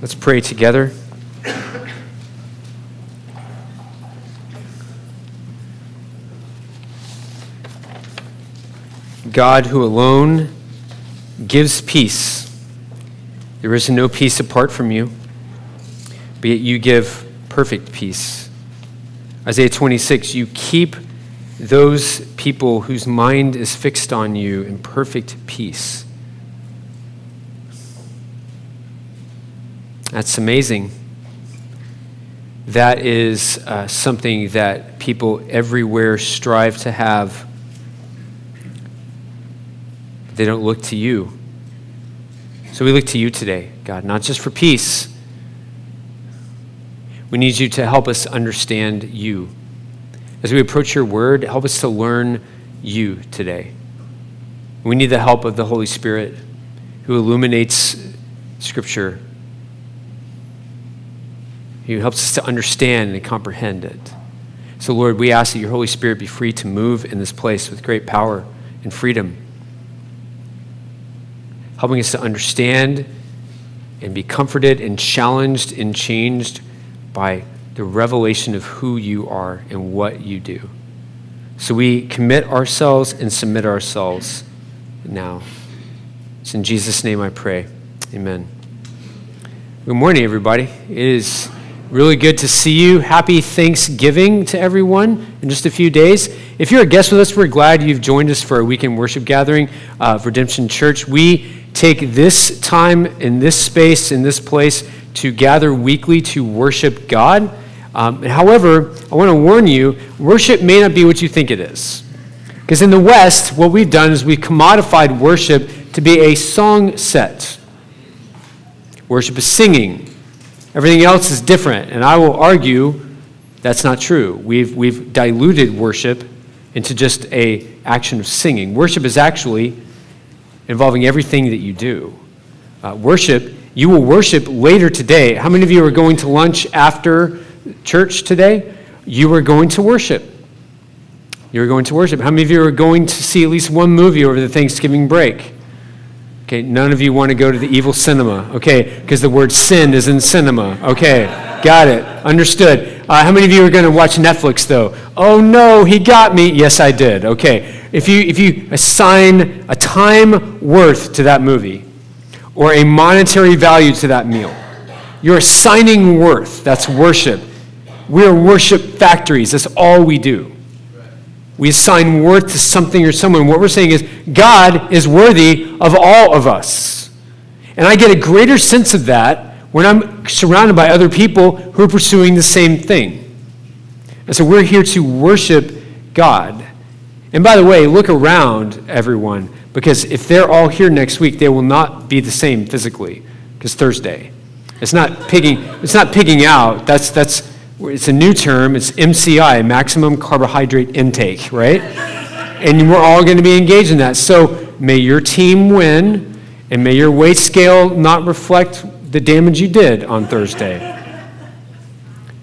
Let's pray together. God, who alone gives peace, there is no peace apart from you, but yet you give perfect peace. Isaiah 26, you keep those people whose mind is fixed on you in perfect peace. That's amazing. That is uh, something that people everywhere strive to have. They don't look to you. So we look to you today, God, not just for peace. We need you to help us understand you. As we approach your word, help us to learn you today. We need the help of the Holy Spirit who illuminates Scripture he helps us to understand and comprehend it. So, Lord, we ask that your Holy Spirit be free to move in this place with great power and freedom, helping us to understand and be comforted and challenged and changed by the revelation of who you are and what you do. So we commit ourselves and submit ourselves now. It's in Jesus' name I pray. Amen. Good morning, everybody. It is Really good to see you. Happy Thanksgiving to everyone in just a few days. If you're a guest with us, we're glad you've joined us for a weekend worship gathering of Redemption Church. We take this time in this space, in this place, to gather weekly to worship God. Um, however, I want to warn you worship may not be what you think it is. Because in the West, what we've done is we've commodified worship to be a song set. Worship is singing, Everything else is different. And I will argue that's not true. We've, we've diluted worship into just a action of singing. Worship is actually involving everything that you do. Uh, worship, you will worship later today. How many of you are going to lunch after church today? You are going to worship. You're going to worship. How many of you are going to see at least one movie over the Thanksgiving break? Okay, none of you want to go to the evil cinema, okay, because the word sin is in cinema. Okay, got it, understood. Uh, how many of you are going to watch Netflix though? Oh no, he got me. Yes, I did. Okay, if you if you assign a time worth to that movie, or a monetary value to that meal, you're assigning worth. That's worship. We're worship factories. That's all we do we assign worth to something or someone. What we're saying is, God is worthy of all of us. And I get a greater sense of that when I'm surrounded by other people who are pursuing the same thing. And so we're here to worship God. And by the way, look around, everyone, because if they're all here next week, they will not be the same physically, because Thursday. It's not picking, it's not picking out. That's, that's, it's a new term, it's MCI, maximum carbohydrate intake, right? And we're all going to be engaged in that. So may your team win, and may your weight scale not reflect the damage you did on Thursday.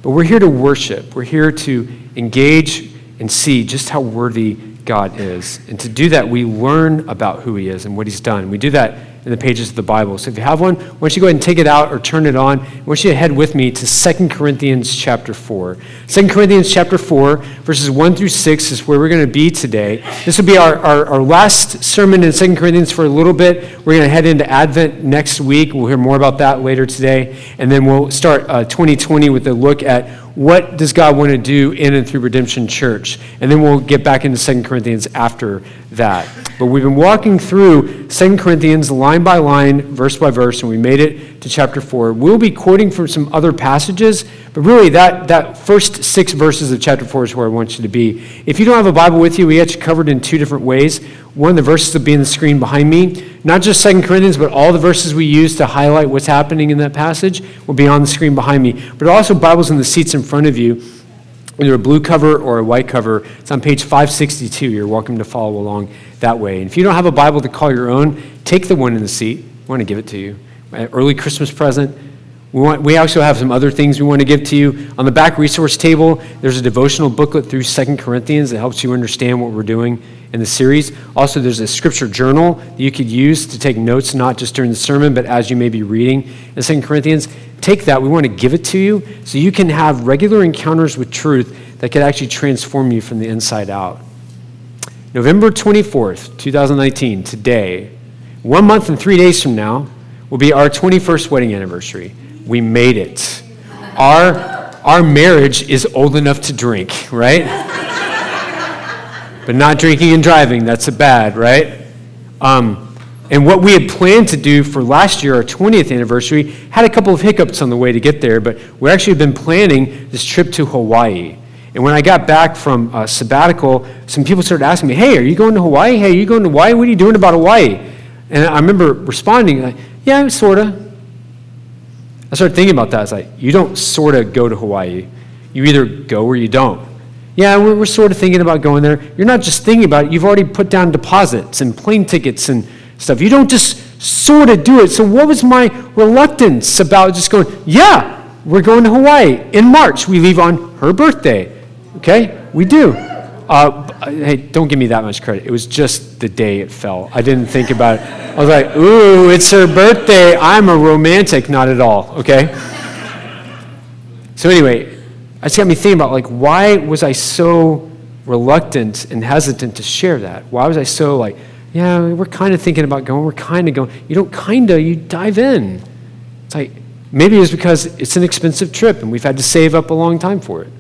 But we're here to worship, we're here to engage and see just how worthy God is. And to do that, we learn about who He is and what He's done. We do that in the pages of the Bible. So if you have one, why don't you go ahead and take it out or turn it on? I want you to head with me to 2 Corinthians chapter 4. 2 Corinthians chapter 4, verses 1 through 6 is where we're going to be today. This will be our, our, our last sermon in 2 Corinthians for a little bit. We're going to head into Advent next week. We'll hear more about that later today. And then we'll start uh, 2020 with a look at what does God want to do in and through Redemption Church? And then we'll get back into Second Corinthians after that. But we've been walking through Second Corinthians line by line, verse by verse, and we made it to chapter 4. We'll be quoting from some other passages, but really that, that first six verses of chapter 4 is where I want you to be. If you don't have a Bible with you, we you covered in two different ways. One the verses will be in the screen behind me. Not just Second Corinthians, but all the verses we use to highlight what's happening in that passage will be on the screen behind me. But also Bibles in the seats in front of you, either a blue cover or a white cover. It's on page 562. You're welcome to follow along that way. And if you don't have a Bible to call your own, take the one in the seat. I want to give it to you. An early Christmas present We, want, we also have some other things we want to give to you. On the back resource table, there's a devotional booklet through Second Corinthians that helps you understand what we're doing in the series. Also, there's a scripture journal that you could use to take notes, not just during the sermon, but as you may be reading in Second Corinthians. Take that. We want to give it to you so you can have regular encounters with truth that could actually transform you from the inside out. November 24th, 2019, today, one month and three days from now, will be our 21st wedding anniversary. We made it. Our, our marriage is old enough to drink, right? but not drinking and driving, that's a bad, right? Um, and what we had planned to do for last year, our 20th anniversary, had a couple of hiccups on the way to get there, but we actually have been planning this trip to Hawaii. And when I got back from a sabbatical, some people started asking me, Hey, are you going to Hawaii? Hey, are you going to Hawaii? What are you doing about Hawaii? And I remember responding, like, Yeah, sort of. I started thinking about that. It's like, you don't sort of go to Hawaii. You either go or you don't. Yeah, we're, we're sort of thinking about going there. You're not just thinking about it, you've already put down deposits and plane tickets and stuff. You don't just sort of do it. So, what was my reluctance about just going, yeah, we're going to Hawaii in March? We leave on her birthday. Okay? We do. Uh, hey, don't give me that much credit. It was just the day it fell. I didn't think about it. I was like, ooh, it's her birthday. I'm a romantic. Not at all, okay? So, anyway, I just got me thinking about, like, why was I so reluctant and hesitant to share that? Why was I so, like, yeah, we're kind of thinking about going, we're kind of going. You don't kind of, you dive in. It's like, maybe it's because it's an expensive trip and we've had to save up a long time for it.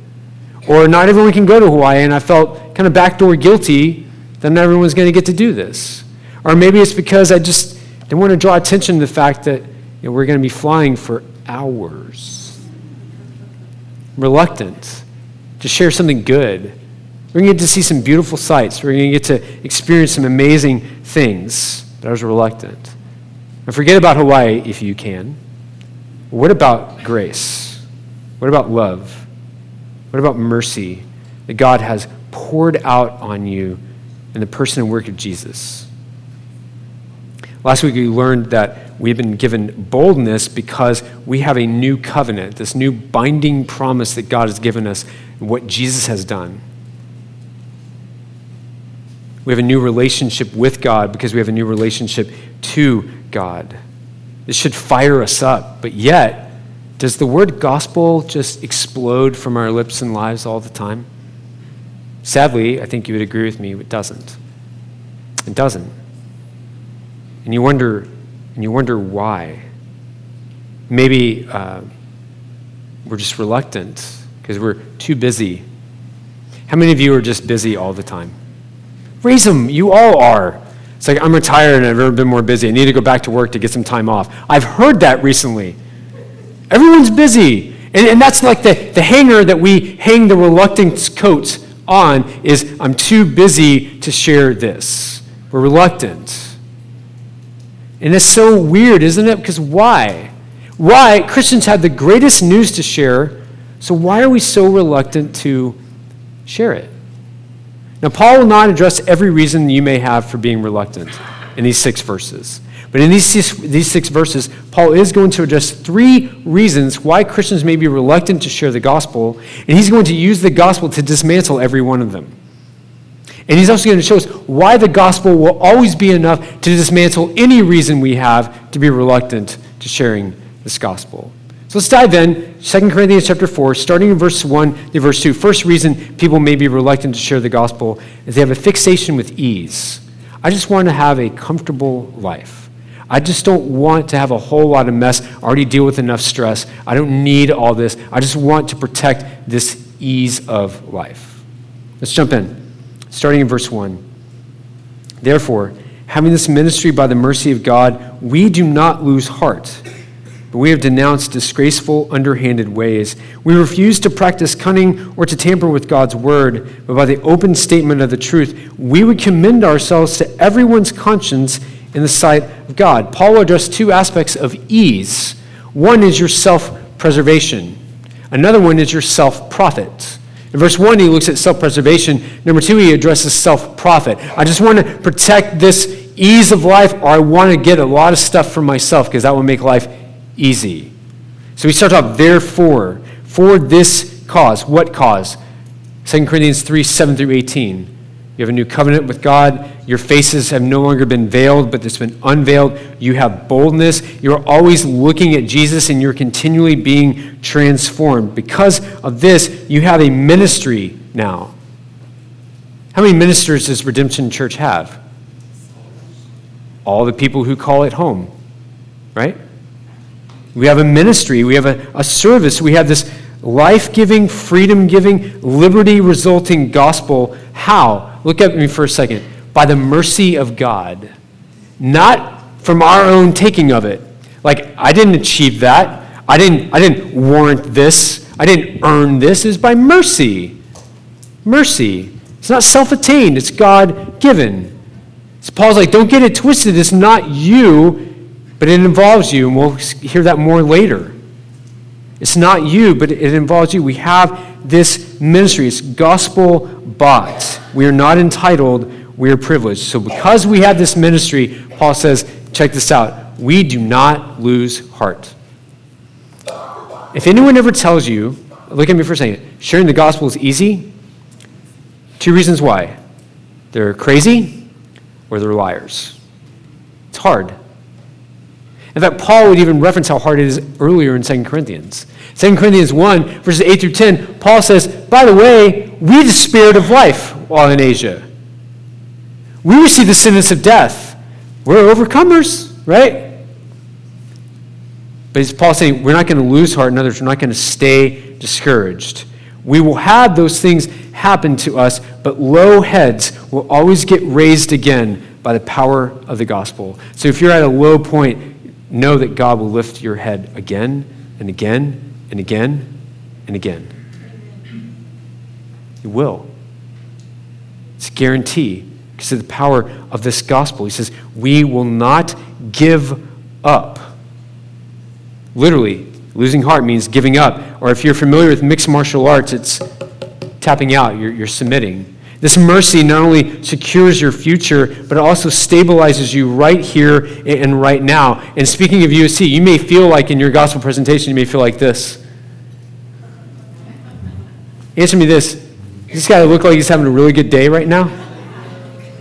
Or not everyone can go to Hawaii, and I felt kind of backdoor guilty that not everyone's going to get to do this. Or maybe it's because I just didn't want to draw attention to the fact that you know, we're going to be flying for hours. reluctant to share something good. We're going to get to see some beautiful sights. We're going to get to experience some amazing things. But I was reluctant. And forget about Hawaii if you can. What about grace? What about love? What about mercy that God has poured out on you in the person and work of Jesus? Last week we learned that we've been given boldness because we have a new covenant, this new binding promise that God has given us, what Jesus has done. We have a new relationship with God because we have a new relationship to God. This should fire us up, but yet, does the word gospel just explode from our lips and lives all the time? Sadly, I think you would agree with me, it doesn't. It doesn't. And you wonder, and you wonder why. Maybe uh, we're just reluctant because we're too busy. How many of you are just busy all the time? Raise them. You all are. It's like, I'm retired and I've never been more busy. I need to go back to work to get some time off. I've heard that recently. Everyone's busy. And, and that's like the, the hanger that we hang the reluctant coats on is I'm too busy to share this. We're reluctant. And it's so weird, isn't it? Because why? Why? Christians have the greatest news to share, so why are we so reluctant to share it? Now, Paul will not address every reason you may have for being reluctant in these six verses. But in these six, these six verses, Paul is going to address three reasons why Christians may be reluctant to share the gospel, and he's going to use the gospel to dismantle every one of them. And he's also going to show us why the gospel will always be enough to dismantle any reason we have to be reluctant to sharing this gospel. So let's dive in. 2 Corinthians chapter 4, starting in verse 1 to verse 2. First reason people may be reluctant to share the gospel is they have a fixation with ease. I just want to have a comfortable life. I just don't want to have a whole lot of mess, I already deal with enough stress. I don't need all this. I just want to protect this ease of life. Let's jump in, starting in verse 1. Therefore, having this ministry by the mercy of God, we do not lose heart. We have denounced disgraceful, underhanded ways. We refuse to practice cunning or to tamper with God's word, but by the open statement of the truth, we would commend ourselves to everyone's conscience in the sight of God. Paul will address two aspects of ease. One is your self preservation, another one is your self profit. In verse 1, he looks at self preservation. Number two, he addresses self profit. I just want to protect this ease of life, or I want to get a lot of stuff for myself because that will make life easy. So we start off, therefore, for this cause. What cause? 2 Corinthians 3 7 through 18. You have a new covenant with God. Your faces have no longer been veiled, but it's been unveiled. You have boldness. You're always looking at Jesus and you're continually being transformed. Because of this, you have a ministry now. How many ministers does Redemption Church have? All the people who call it home, right? We have a ministry, we have a, a service, we have this life giving, freedom giving, liberty resulting gospel. How? Look at me for a second. By the mercy of God, not from our own taking of it. Like, I didn't achieve that. I didn't, I didn't warrant this. I didn't earn this. It's by mercy. Mercy. It's not self attained, it's God given. So Paul's like, don't get it twisted. It's not you, but it involves you, and we'll hear that more later. It's not you, but it involves you. We have this ministry. It's gospel bought. We are not entitled, we are privileged. So, because we have this ministry, Paul says, check this out we do not lose heart. If anyone ever tells you, look at me for a second, sharing the gospel is easy, two reasons why they're crazy or they're liars. It's hard. In fact, Paul would even reference how hard it is earlier in 2 Corinthians. 2 Corinthians 1, verses 8 through 10, Paul says, By the way, we the spirit of life while in Asia. We receive the sentence of death. We're overcomers, right? But as Paul saying, we're not going to lose heart. In others, we're not going to stay discouraged. We will have those things happen to us, but low heads will always get raised again by the power of the gospel. So if you're at a low point, know that God will lift your head again and again and again and again. He will. It's a guarantee because of the power of this gospel. He says, We will not give up. Literally, losing heart means giving up. Or if you're familiar with mixed martial arts, it's tapping out, you're, you're submitting. This mercy not only secures your future, but it also stabilizes you right here and right now. And speaking of UFC, you may feel like in your gospel presentation, you may feel like this. Answer me this. This guy look like he's having a really good day right now?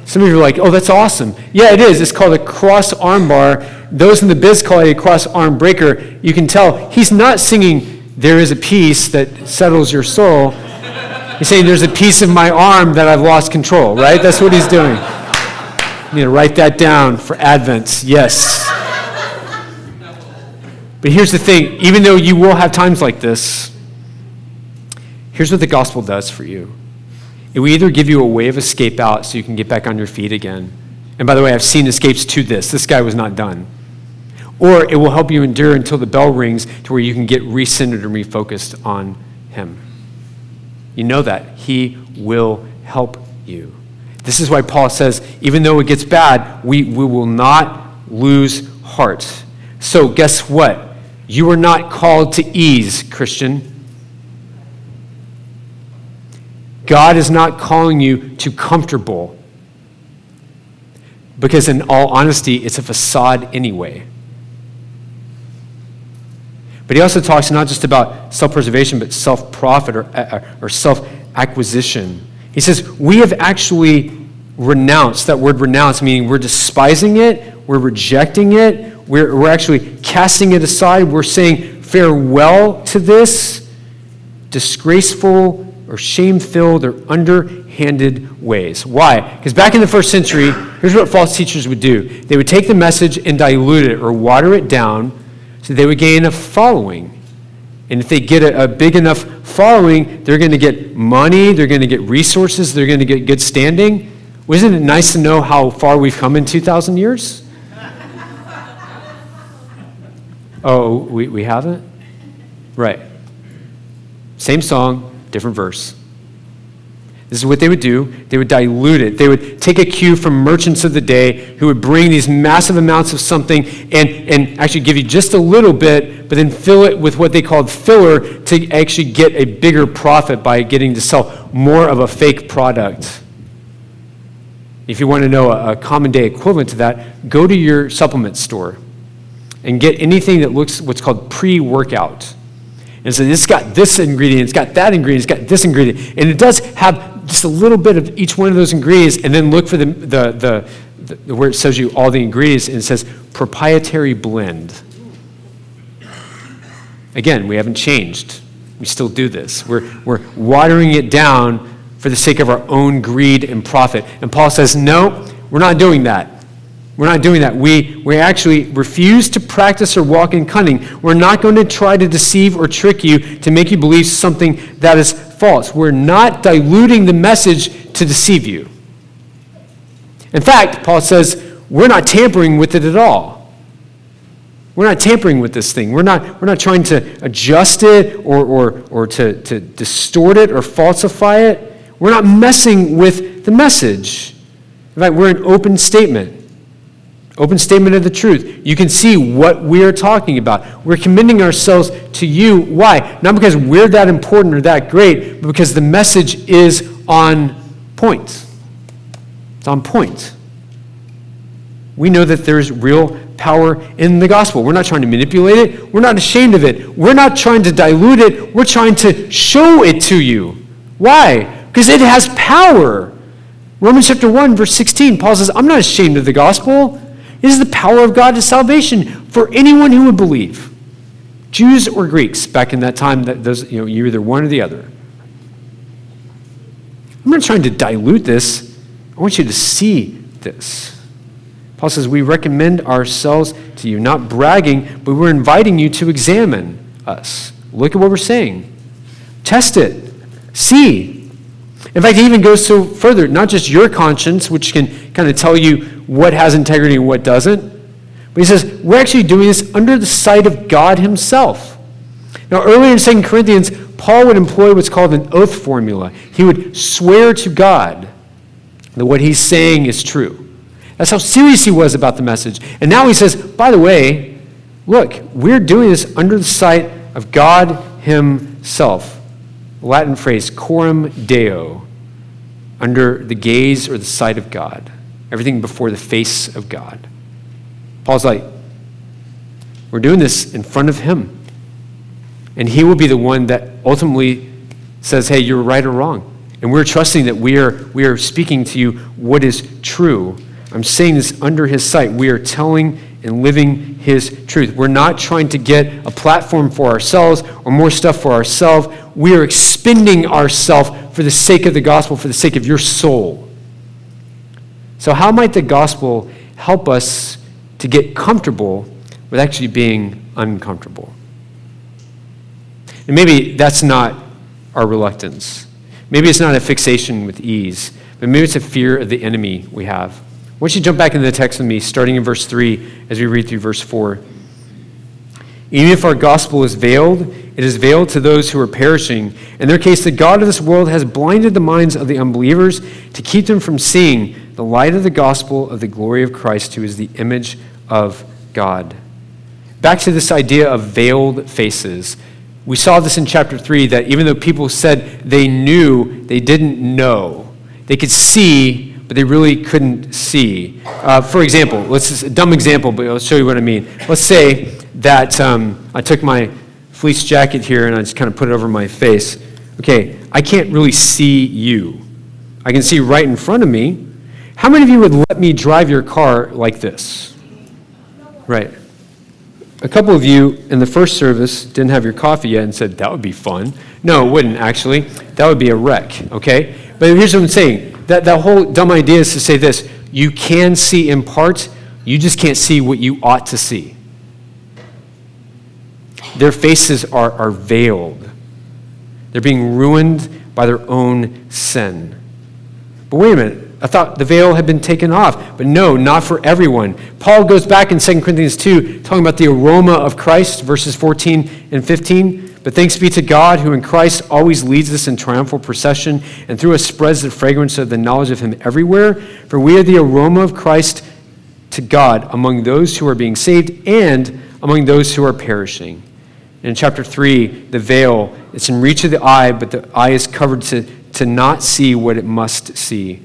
Some of you are like, oh, that's awesome. Yeah, it is. It's called a cross arm bar. Those in the biz call it a cross arm breaker. You can tell he's not singing, There is a peace that settles your soul. He's saying there's a piece of my arm that I've lost control, right? That's what he's doing. You need to write that down for Advent. Yes. But here's the thing even though you will have times like this, here's what the gospel does for you it will either give you a way of escape out so you can get back on your feet again. And by the way, I've seen escapes to this. This guy was not done. Or it will help you endure until the bell rings to where you can get recentered and refocused on Him. You know that. He will help you. This is why Paul says, even though it gets bad, we, we will not lose heart. So, guess what? You are not called to ease, Christian. God is not calling you to comfortable. Because, in all honesty, it's a facade anyway. But he also talks not just about self preservation, but self profit or, uh, or self acquisition. He says, We have actually renounced, that word renounce, meaning we're despising it, we're rejecting it, we're, we're actually casting it aside, we're saying farewell to this disgraceful or shame filled or underhanded ways. Why? Because back in the first century, here's what false teachers would do they would take the message and dilute it or water it down so they would gain a following. And if they get a, a big enough following, they're going to get money, they're going to get resources, they're going to get good standing. Wasn't it nice to know how far we've come in 2,000 years? oh, we, we haven't? Right. Same song, different verse. This is what they would do. They would dilute it. They would take a cue from merchants of the day who would bring these massive amounts of something and, and actually give you just a little bit, but then fill it with what they called filler to actually get a bigger profit by getting to sell more of a fake product. If you want to know a, a common day equivalent to that, go to your supplement store and get anything that looks what's called pre workout. And so it's got this ingredient, it's got that ingredient, it's got this ingredient. And it does have just a little bit of each one of those ingredients, and then look for the, the, the, the where it says you all the ingredients, and it says proprietary blend. Again, we haven't changed. We still do this. We're, we're watering it down for the sake of our own greed and profit. And Paul says, no, we're not doing that. We're not doing that. We, we actually refuse to practice or walk in cunning. We're not going to try to deceive or trick you to make you believe something that is false. We're not diluting the message to deceive you. In fact, Paul says, we're not tampering with it at all. We're not tampering with this thing. We're not, we're not trying to adjust it or, or, or to, to distort it or falsify it. We're not messing with the message. In fact, we're an open statement. Open statement of the truth. You can see what we're talking about. We're commending ourselves to you. Why? Not because we're that important or that great, but because the message is on point. It's on point. We know that there's real power in the gospel. We're not trying to manipulate it. We're not ashamed of it. We're not trying to dilute it. We're trying to show it to you. Why? Because it has power. Romans chapter 1, verse 16, Paul says, I'm not ashamed of the gospel. It is the power of God to salvation for anyone who would believe. Jews or Greeks back in that time, that those, you know, you're either one or the other. I'm not trying to dilute this. I want you to see this. Paul says, We recommend ourselves to you, not bragging, but we're inviting you to examine us. Look at what we're saying. Test it. See in fact, he even goes so further, not just your conscience, which can kind of tell you what has integrity and what doesn't, but he says, we're actually doing this under the sight of God himself. Now, earlier in 2 Corinthians, Paul would employ what's called an oath formula. He would swear to God that what he's saying is true. That's how serious he was about the message. And now he says, by the way, look, we're doing this under the sight of God himself. Latin phrase, coram deo under the gaze or the sight of God, everything before the face of God. Paul's like, we're doing this in front of Him. And He will be the one that ultimately says, hey, you're right or wrong. And we're trusting that we are, we are speaking to you what is true. I'm saying this under His sight. We are telling and living His truth. We're not trying to get a platform for ourselves or more stuff for ourselves. We are expending ourselves for the sake of the gospel, for the sake of your soul. So, how might the gospel help us to get comfortable with actually being uncomfortable? And maybe that's not our reluctance. Maybe it's not a fixation with ease, but maybe it's a fear of the enemy we have. Why don't you jump back into the text with me, starting in verse 3 as we read through verse 4. Even if our gospel is veiled, it is veiled to those who are perishing. In their case, the God of this world has blinded the minds of the unbelievers to keep them from seeing the light of the gospel of the glory of Christ, who is the image of God. Back to this idea of veiled faces. We saw this in chapter 3 that even though people said they knew, they didn't know. They could see, but they really couldn't see. Uh, for example, let's just, a dumb example, but I'll show you what I mean. Let's say that um, I took my fleece jacket here and I just kind of put it over my face. Okay, I can't really see you. I can see right in front of me. How many of you would let me drive your car like this? Right. A couple of you in the first service didn't have your coffee yet and said, that would be fun. No, it wouldn't actually. That would be a wreck, okay? But here's what I'm saying that, that whole dumb idea is to say this you can see in part, you just can't see what you ought to see. Their faces are, are veiled. They're being ruined by their own sin. But wait a minute. I thought the veil had been taken off. But no, not for everyone. Paul goes back in 2 Corinthians 2, talking about the aroma of Christ, verses 14 and 15. But thanks be to God, who in Christ always leads us in triumphal procession, and through us spreads the fragrance of the knowledge of Him everywhere. For we are the aroma of Christ to God among those who are being saved and among those who are perishing. In chapter 3, the veil, it's in reach of the eye, but the eye is covered to, to not see what it must see.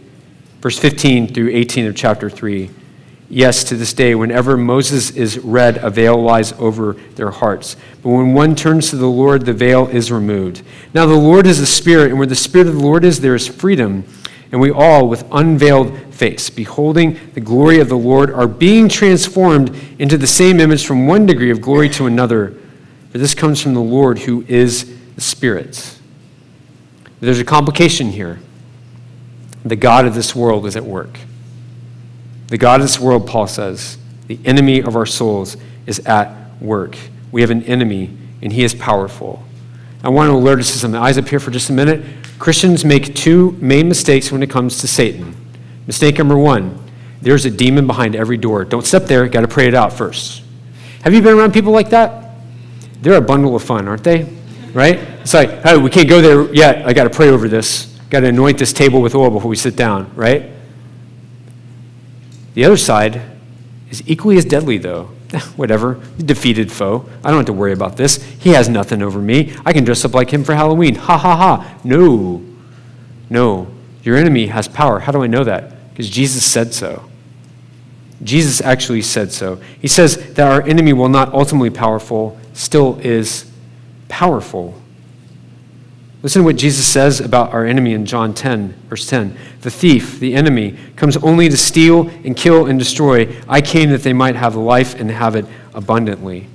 Verse 15 through 18 of chapter 3. Yes, to this day, whenever Moses is read, a veil lies over their hearts. But when one turns to the Lord, the veil is removed. Now, the Lord is a spirit, and where the spirit of the Lord is, there is freedom. And we all, with unveiled face, beholding the glory of the Lord, are being transformed into the same image from one degree of glory to another. For this comes from the Lord, who is the Spirit. There's a complication here. The God of this world is at work. The God of this world, Paul says, the enemy of our souls is at work. We have an enemy, and he is powerful. I want to alert us to something. Eyes up here for just a minute. Christians make two main mistakes when it comes to Satan. Mistake number one there's a demon behind every door. Don't step there, got to pray it out first. Have you been around people like that? They're a bundle of fun, aren't they? Right? It's like, hey, we can't go there yet. I got to pray over this. Got to anoint this table with oil before we sit down, right? The other side is equally as deadly, though. Whatever, defeated foe. I don't have to worry about this. He has nothing over me. I can dress up like him for Halloween. Ha ha ha. No. No. Your enemy has power. How do I know that? Because Jesus said so. Jesus actually said so. He says that our enemy, while not ultimately powerful, still is powerful. Listen to what Jesus says about our enemy in John 10, verse 10. The thief, the enemy, comes only to steal and kill and destroy. I came that they might have life and have it abundantly.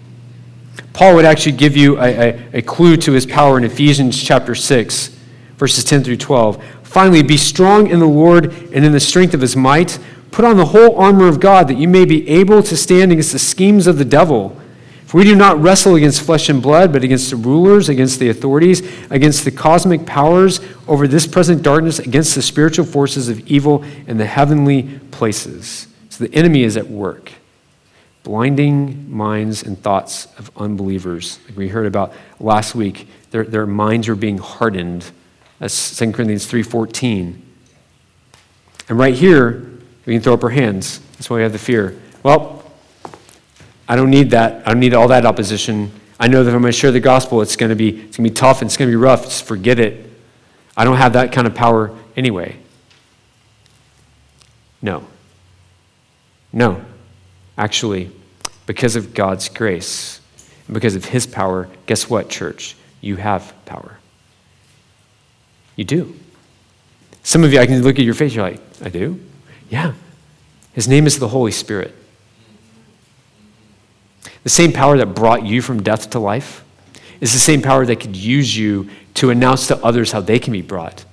Paul would actually give you a, a, a clue to his power in Ephesians chapter 6, verses 10 through 12. Finally, be strong in the Lord and in the strength of his might. Put on the whole armor of God that you may be able to stand against the schemes of the devil. We do not wrestle against flesh and blood, but against the rulers, against the authorities, against the cosmic powers over this present darkness, against the spiritual forces of evil in the heavenly places. So the enemy is at work, blinding minds and thoughts of unbelievers. Like we heard about last week, their, their minds are being hardened. That's 2 Corinthians 3.14. And right here, we can throw up our hands. That's why we have the fear. Well, I don't need that. I don't need all that opposition. I know that if I'm going to share the gospel, it's going to be it's going to be tough and it's going to be rough. Just forget it. I don't have that kind of power anyway. No. No. Actually, because of God's grace and because of his power, guess what, church? You have power. You do. Some of you, I can look at your face, you're like, I do? Yeah. His name is the Holy Spirit. The same power that brought you from death to life is the same power that could use you to announce to others how they can be brought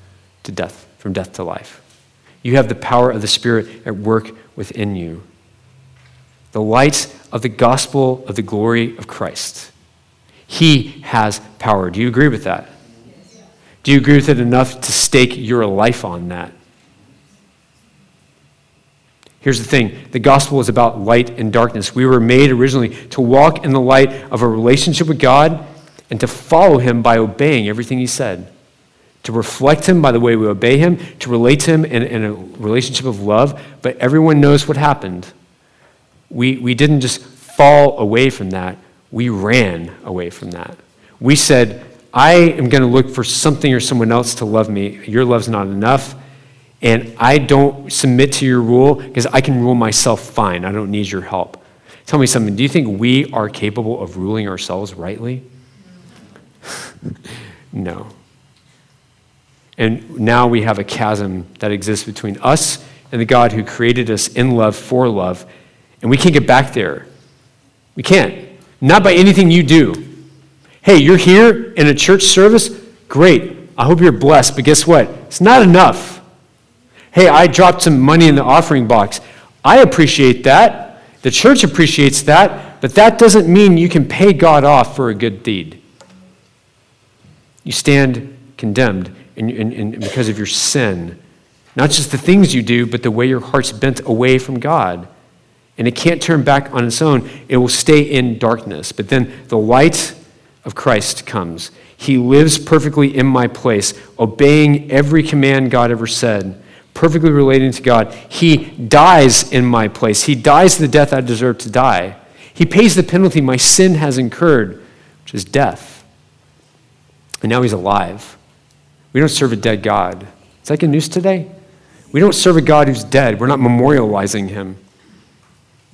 to death, from death to life. You have the power of the Spirit at work within you. The light of the gospel of the glory of Christ. He has power. Do you agree with that? Do you agree with it enough to stake your life on that? Here's the thing the gospel is about light and darkness. We were made originally to walk in the light of a relationship with God and to follow Him by obeying everything He said, to reflect Him by the way we obey Him, to relate to Him in, in a relationship of love. But everyone knows what happened. We, we didn't just fall away from that, we ran away from that. We said, I am going to look for something or someone else to love me. Your love's not enough and I don't submit to your rule because I can rule myself fine. I don't need your help. Tell me something. Do you think we are capable of ruling ourselves rightly? no. And now we have a chasm that exists between us and the God who created us in love for love. And we can't get back there. We can't. Not by anything you do. Hey, you're here in a church service? Great. I hope you're blessed. But guess what? It's not enough. Hey, I dropped some money in the offering box. I appreciate that. The church appreciates that. But that doesn't mean you can pay God off for a good deed. You stand condemned because of your sin. Not just the things you do, but the way your heart's bent away from God. And it can't turn back on its own. It will stay in darkness. But then the light of Christ comes. He lives perfectly in my place, obeying every command God ever said perfectly relating to God. He dies in my place. He dies the death I deserve to die. He pays the penalty my sin has incurred, which is death. And now he's alive. We don't serve a dead God. Is that good news today? We don't serve a God who's dead. We're not memorializing him.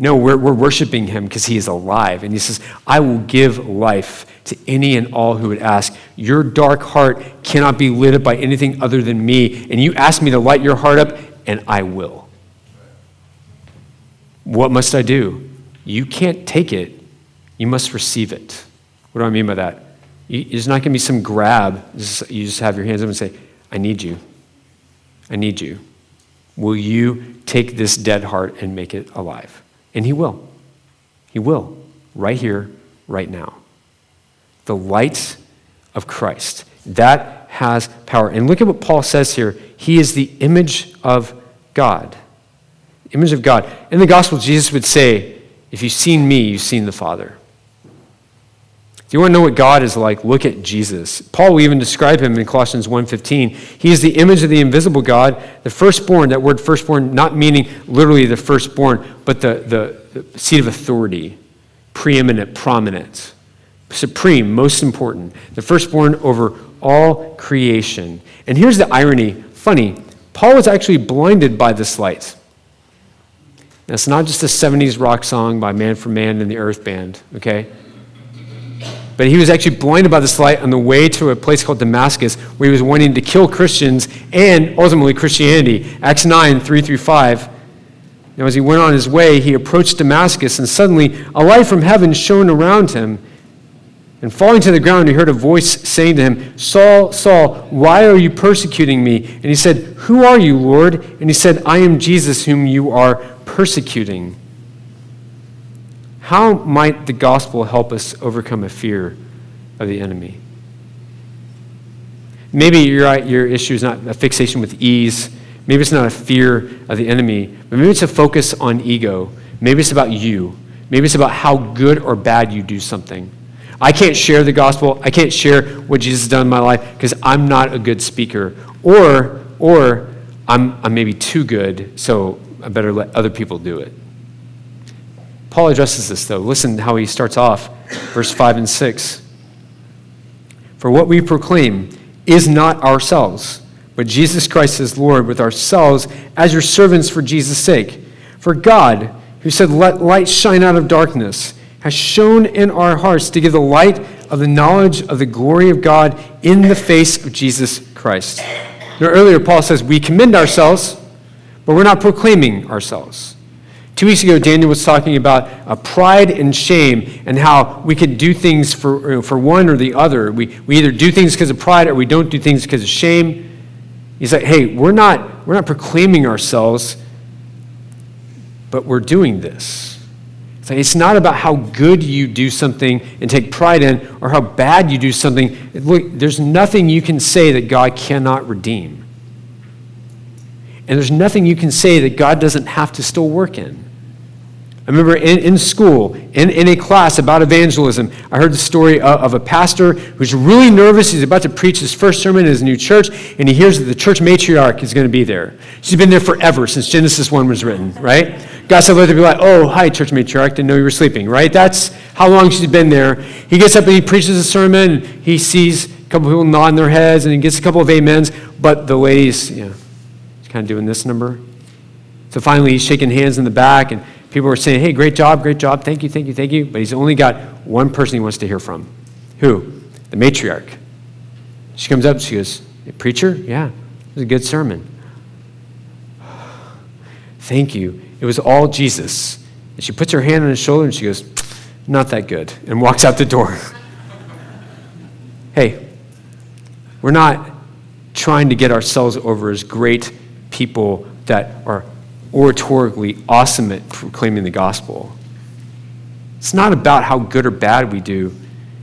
No, we're, we're worshiping him because he is alive. And he says, I will give life to any and all who would ask. Your dark heart cannot be lit up by anything other than me. And you ask me to light your heart up, and I will. What must I do? You can't take it, you must receive it. What do I mean by that? There's not going to be some grab. You just have your hands up and say, I need you. I need you. Will you take this dead heart and make it alive? And He will. He will, right here, right now. The light of Christ. That has power. And look at what Paul says here. He is the image of God. Image of God. In the gospel, Jesus would say, If you've seen me, you've seen the Father. Do you want to know what God is like? Look at Jesus. Paul will even describe him in Colossians 1.15. He is the image of the invisible God, the firstborn, that word firstborn not meaning literally the firstborn, but the, the, the seat of authority, preeminent, prominent, supreme, most important, the firstborn over all creation. And here's the irony. Funny, Paul was actually blinded by this light. Now, it's not just a 70s rock song by Manfred Mann and the Earth Band, okay? But he was actually blinded by this light on the way to a place called Damascus, where he was wanting to kill Christians and ultimately Christianity. Acts 9, 3 through 5. Now, as he went on his way, he approached Damascus, and suddenly a light from heaven shone around him. And falling to the ground, he heard a voice saying to him, Saul, Saul, why are you persecuting me? And he said, Who are you, Lord? And he said, I am Jesus, whom you are persecuting. How might the gospel help us overcome a fear of the enemy? Maybe your, your issue is not a fixation with ease. Maybe it's not a fear of the enemy, but maybe it's a focus on ego. Maybe it's about you. Maybe it's about how good or bad you do something. I can't share the gospel. I can't share what Jesus has done in my life because I'm not a good speaker. Or, or I'm, I'm maybe too good, so I better let other people do it. Paul addresses this, though. Listen how he starts off, verse 5 and 6. For what we proclaim is not ourselves, but Jesus Christ is Lord, with ourselves as your servants for Jesus' sake. For God, who said, Let light shine out of darkness, has shone in our hearts to give the light of the knowledge of the glory of God in the face of Jesus Christ. Now, earlier, Paul says, We commend ourselves, but we're not proclaiming ourselves. Two weeks ago, Daniel was talking about uh, pride and shame and how we can do things for, you know, for one or the other. We, we either do things because of pride or we don't do things because of shame. He's like, hey, we're not, we're not proclaiming ourselves, but we're doing this. It's, like, it's not about how good you do something and take pride in or how bad you do something. Look, there's nothing you can say that God cannot redeem. And there's nothing you can say that God doesn't have to still work in. I remember in, in school, in, in a class about evangelism, I heard the story of, of, a pastor who's really nervous. He's about to preach his first sermon in his new church, and he hears that the church matriarch is going to be there. She's been there forever, since Genesis 1 was written, right? God said, let her be like, oh, hi, church matriarch, didn't know you were sleeping, right? That's how long she's been there. He gets up and he preaches a sermon, he sees a couple people nodding their heads, and he gets a couple of amens, but the ladies, you know, kind of doing this number. So finally, he's shaking hands in the back, and People were saying, hey, great job, great job, thank you, thank you, thank you. But he's only got one person he wants to hear from. Who? The matriarch. She comes up, she goes, Preacher? Yeah, it was a good sermon. Thank you. It was all Jesus. And she puts her hand on his shoulder and she goes, Not that good, and walks out the door. hey, we're not trying to get ourselves over as great people that are oratorically awesome at proclaiming the gospel. It's not about how good or bad we do,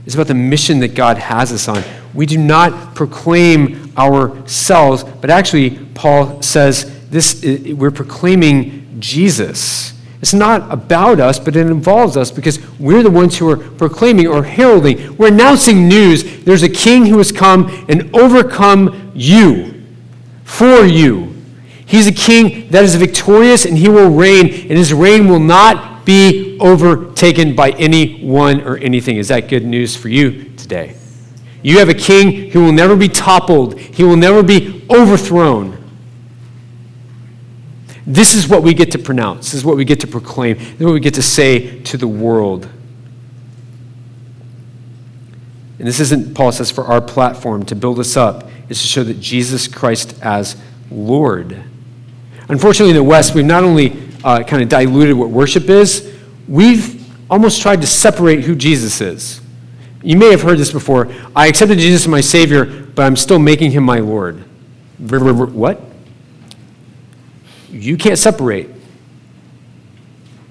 it's about the mission that God has us on. We do not proclaim ourselves, but actually, Paul says this, we're proclaiming Jesus. It's not about us, but it involves us because we're the ones who are proclaiming or heralding. We're announcing news. There's a king who has come and overcome you, for you. He's a king that is victorious and he will reign, and his reign will not be overtaken by anyone or anything. Is that good news for you today? You have a king who will never be toppled, he will never be overthrown. This is what we get to pronounce. This is what we get to proclaim. This is what we get to say to the world. And this isn't, Paul says, for our platform to build us up, is to show that Jesus Christ as Lord. Unfortunately, in the West, we've not only uh, kind of diluted what worship is, we've almost tried to separate who Jesus is. You may have heard this before. I accepted Jesus as my Savior, but I'm still making him my Lord. What? You can't separate.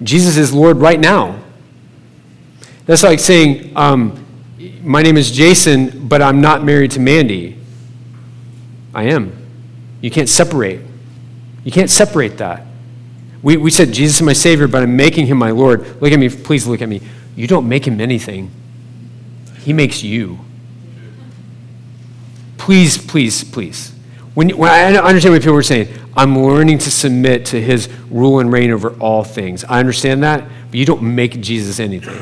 Jesus is Lord right now. That's like saying, um, My name is Jason, but I'm not married to Mandy. I am. You can't separate. You can't separate that. We, we said, Jesus is my Savior, but I'm making him my Lord. Look at me, please look at me. You don't make him anything, he makes you. Please, please, please. When, when I understand what people are saying, I'm learning to submit to his rule and reign over all things. I understand that, but you don't make Jesus anything.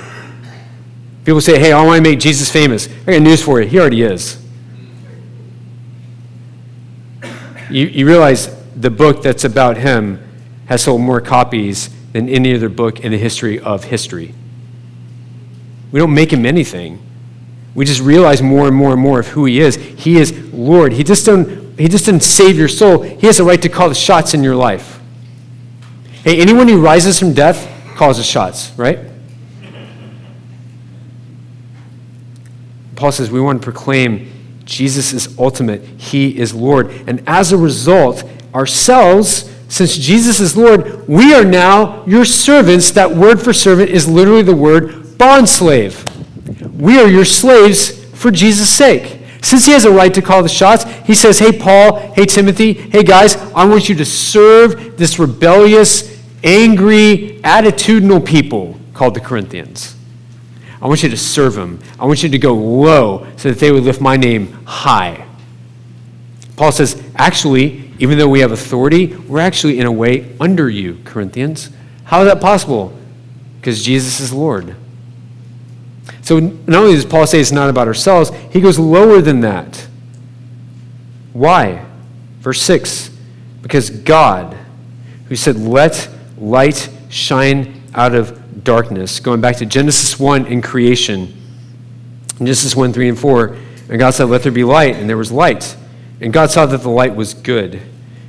People say, hey, I want to make Jesus famous. I got news for you. He already is. You, you realize the book that's about him has sold more copies than any other book in the history of history. We don't make him anything. We just realize more and more and more of who he is. He is Lord. He just doesn't, he just doesn't save your soul. He has the right to call the shots in your life. Hey, anyone who rises from death calls the shots, right? Paul says we want to proclaim Jesus is ultimate. He is Lord. And as a result, ourselves, since Jesus is Lord, we are now your servants. That word for servant is literally the word bondslave. We are your slaves for Jesus' sake. Since he has a right to call the shots, he says, Hey, Paul, hey, Timothy, hey, guys, I want you to serve this rebellious, angry, attitudinal people called the Corinthians. I want you to serve them. I want you to go low so that they would lift my name high. Paul says, actually, even though we have authority, we're actually in a way under you, Corinthians. How is that possible? Because Jesus is Lord. So not only does Paul say it's not about ourselves, he goes lower than that. Why? Verse 6 Because God, who said, Let light shine out of darkness, going back to Genesis 1 in creation, Genesis 1, 3, and 4, and God said, Let there be light, and there was light. And God saw that the light was good.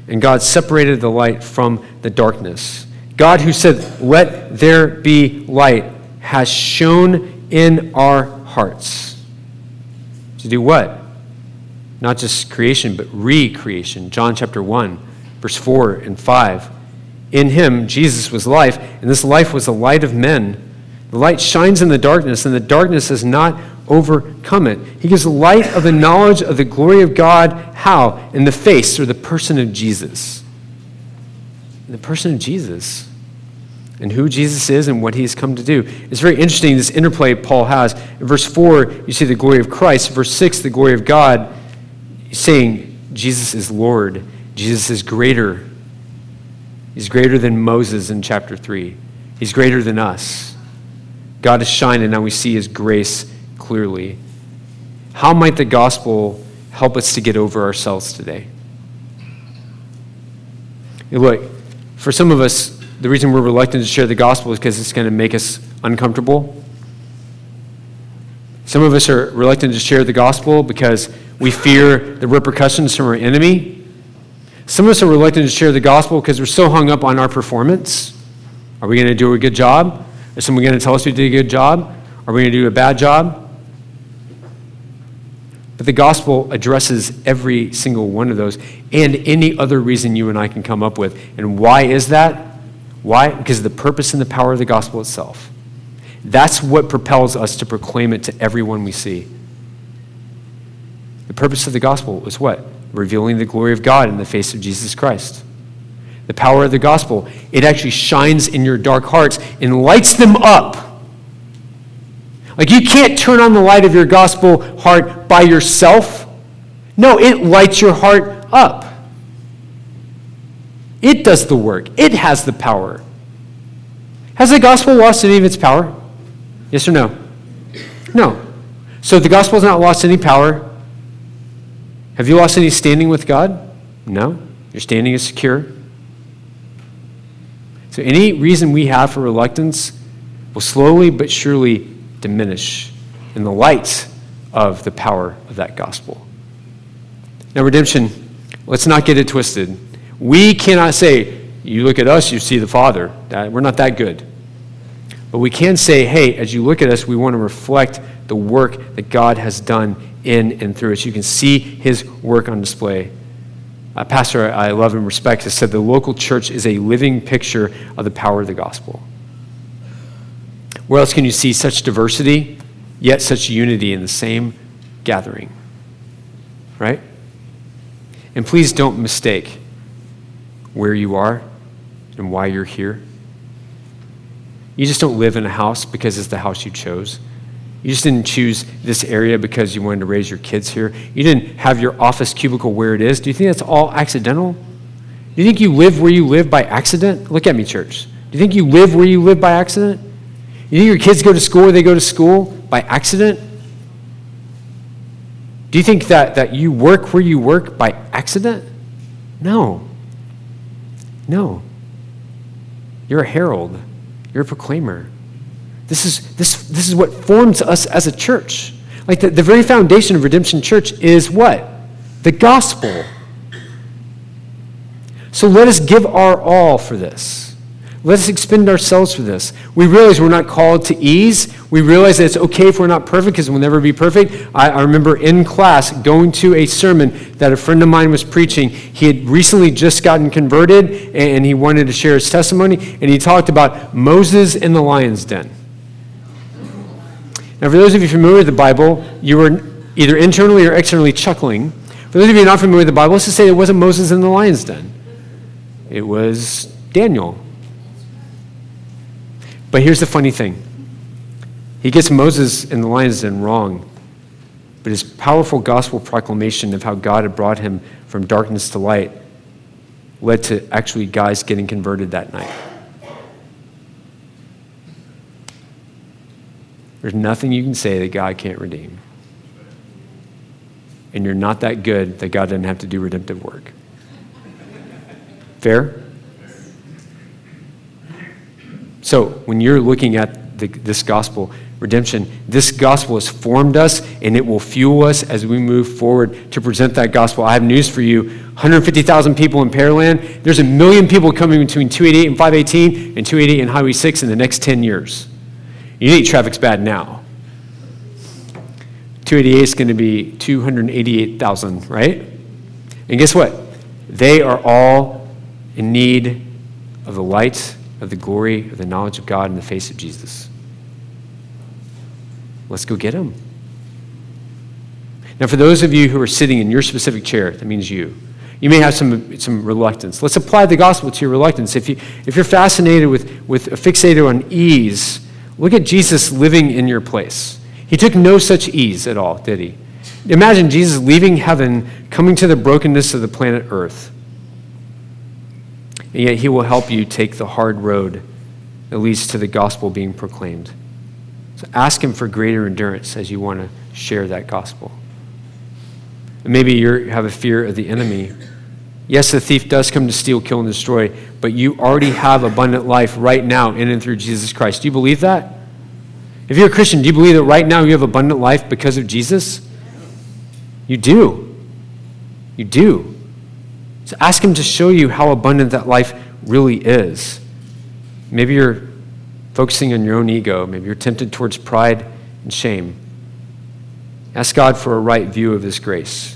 And God separated the light from the darkness. God, who said, Let there be light, has shone in our hearts. To do what? Not just creation, but recreation. John chapter 1, verse 4 and 5. In him, Jesus was life, and this life was the light of men. The light shines in the darkness, and the darkness has not overcome it. He gives light of the knowledge of the glory of God. How? In the face or the person of Jesus. In the person of Jesus and who Jesus is and what he has come to do. It's very interesting, this interplay Paul has. In verse 4, you see the glory of Christ. Verse 6, the glory of God, saying Jesus is Lord. Jesus is greater. He's greater than Moses in chapter 3. He's greater than us. God is shining, and now we see his grace clearly. How might the gospel help us to get over ourselves today? Look, for some of us, the reason we're reluctant to share the gospel is because it's going to make us uncomfortable. Some of us are reluctant to share the gospel because we fear the repercussions from our enemy. Some of us are reluctant to share the gospel because we're so hung up on our performance. Are we going to do a good job? Is someone going to tell us we did a good job? Are we going to do a bad job? But the gospel addresses every single one of those and any other reason you and I can come up with. And why is that? Why? Because the purpose and the power of the gospel itself. That's what propels us to proclaim it to everyone we see. The purpose of the gospel is what? Revealing the glory of God in the face of Jesus Christ. The power of the gospel, it actually shines in your dark hearts and lights them up. Like you can't turn on the light of your gospel heart by yourself. No, it lights your heart up. It does the work, it has the power. Has the gospel lost any of its power? Yes or no? No. So the gospel has not lost any power. Have you lost any standing with God? No. Your standing is secure. So, any reason we have for reluctance will slowly but surely diminish in the light of the power of that gospel. Now, redemption, let's not get it twisted. We cannot say, you look at us, you see the Father. We're not that good. But we can say, hey, as you look at us, we want to reflect the work that God has done in and through us. You can see his work on display. A pastor I love and respect has said the local church is a living picture of the power of the gospel. Where else can you see such diversity, yet such unity in the same gathering? Right? And please don't mistake where you are and why you're here. You just don't live in a house because it's the house you chose. You just didn't choose this area because you wanted to raise your kids here. You didn't have your office cubicle where it is. Do you think that's all accidental? Do you think you live where you live by accident? Look at me, church. Do you think you live where you live by accident? You think your kids go to school where they go to school by accident? Do you think that, that you work where you work by accident? No. No. You're a herald, you're a proclaimer. This is, this, this is what forms us as a church. Like the, the very foundation of Redemption Church is what? The gospel. So let us give our all for this. Let us expend ourselves for this. We realize we're not called to ease. We realize that it's okay if we're not perfect because we'll never be perfect. I, I, remember in class going to a sermon that a friend of mine was preaching. He had recently just gotten converted and he wanted to share his testimony, and he talked about Moses in the lion's den. Now, for those of you familiar with the Bible, you were either internally or externally chuckling. For those of you not familiar with the Bible, let's just say it wasn't Moses in the lion's den, it was Daniel. But here's the funny thing he gets Moses in the lion's den wrong, but his powerful gospel proclamation of how God had brought him from darkness to light led to actually guys getting converted that night. There's nothing you can say that God can't redeem. And you're not that good that God doesn't have to do redemptive work. Fair? So, when you're looking at the, this gospel, redemption, this gospel has formed us and it will fuel us as we move forward to present that gospel. I have news for you 150,000 people in Pearland. There's a million people coming between 288 and 518 and 288 and Highway 6 in the next 10 years. You think traffic's bad now. 288 is going to be 288,000, right? And guess what? They are all in need of the light, of the glory, of the knowledge of God in the face of Jesus. Let's go get them. Now, for those of you who are sitting in your specific chair, that means you. You may have some, some reluctance. Let's apply the gospel to your reluctance. If, you, if you're fascinated with, with fixated on ease, Look at Jesus living in your place. He took no such ease at all, did he? Imagine Jesus leaving heaven, coming to the brokenness of the planet Earth. And yet he will help you take the hard road that leads to the gospel being proclaimed. So ask him for greater endurance as you want to share that gospel. And maybe you have a fear of the enemy. Yes, the thief does come to steal, kill, and destroy, but you already have abundant life right now in and through Jesus Christ. Do you believe that? If you're a Christian, do you believe that right now you have abundant life because of Jesus? You do. You do. So ask Him to show you how abundant that life really is. Maybe you're focusing on your own ego. Maybe you're tempted towards pride and shame. Ask God for a right view of His grace,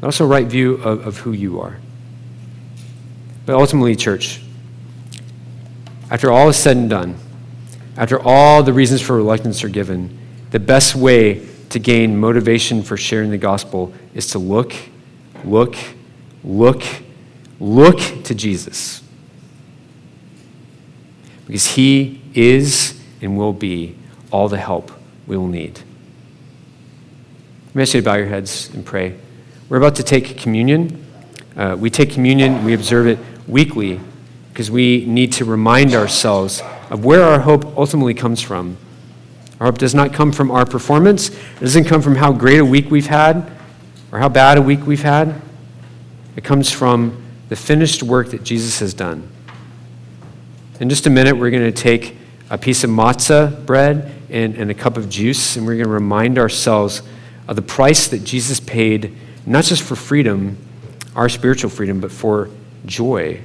but also a right view of, of who you are. But ultimately, church, after all is said and done, after all the reasons for reluctance are given, the best way to gain motivation for sharing the gospel is to look, look, look, look to Jesus. Because he is and will be all the help we will need. Ask you to bow your heads and pray. We're about to take communion. Uh, we take communion, we observe it weekly because we need to remind ourselves of where our hope ultimately comes from. Our hope does not come from our performance, it doesn't come from how great a week we've had or how bad a week we've had. It comes from the finished work that Jesus has done. In just a minute, we're going to take a piece of matzah bread and, and a cup of juice, and we're going to remind ourselves of the price that Jesus paid, not just for freedom, our spiritual freedom, but for joy.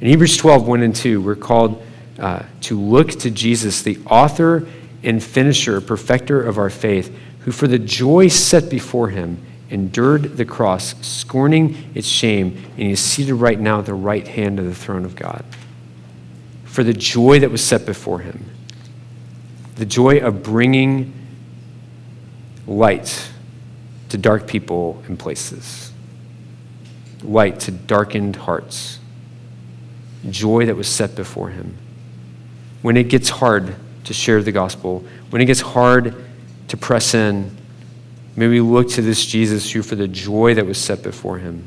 In Hebrews 12, 1 and 2, we're called uh, to look to Jesus, the author and finisher, perfecter of our faith, who for the joy set before him endured the cross, scorning its shame, and he is seated right now at the right hand of the throne of God. For the joy that was set before him, the joy of bringing light to dark people and places, light to darkened hearts, joy that was set before him. When it gets hard to share the gospel, when it gets hard to press in, may we look to this Jesus who, for the joy that was set before him,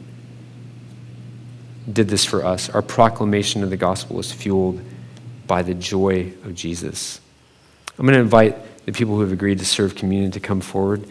did this for us. Our proclamation of the gospel is fueled by the joy of Jesus. I'm going to invite the people who have agreed to serve communion to come forward.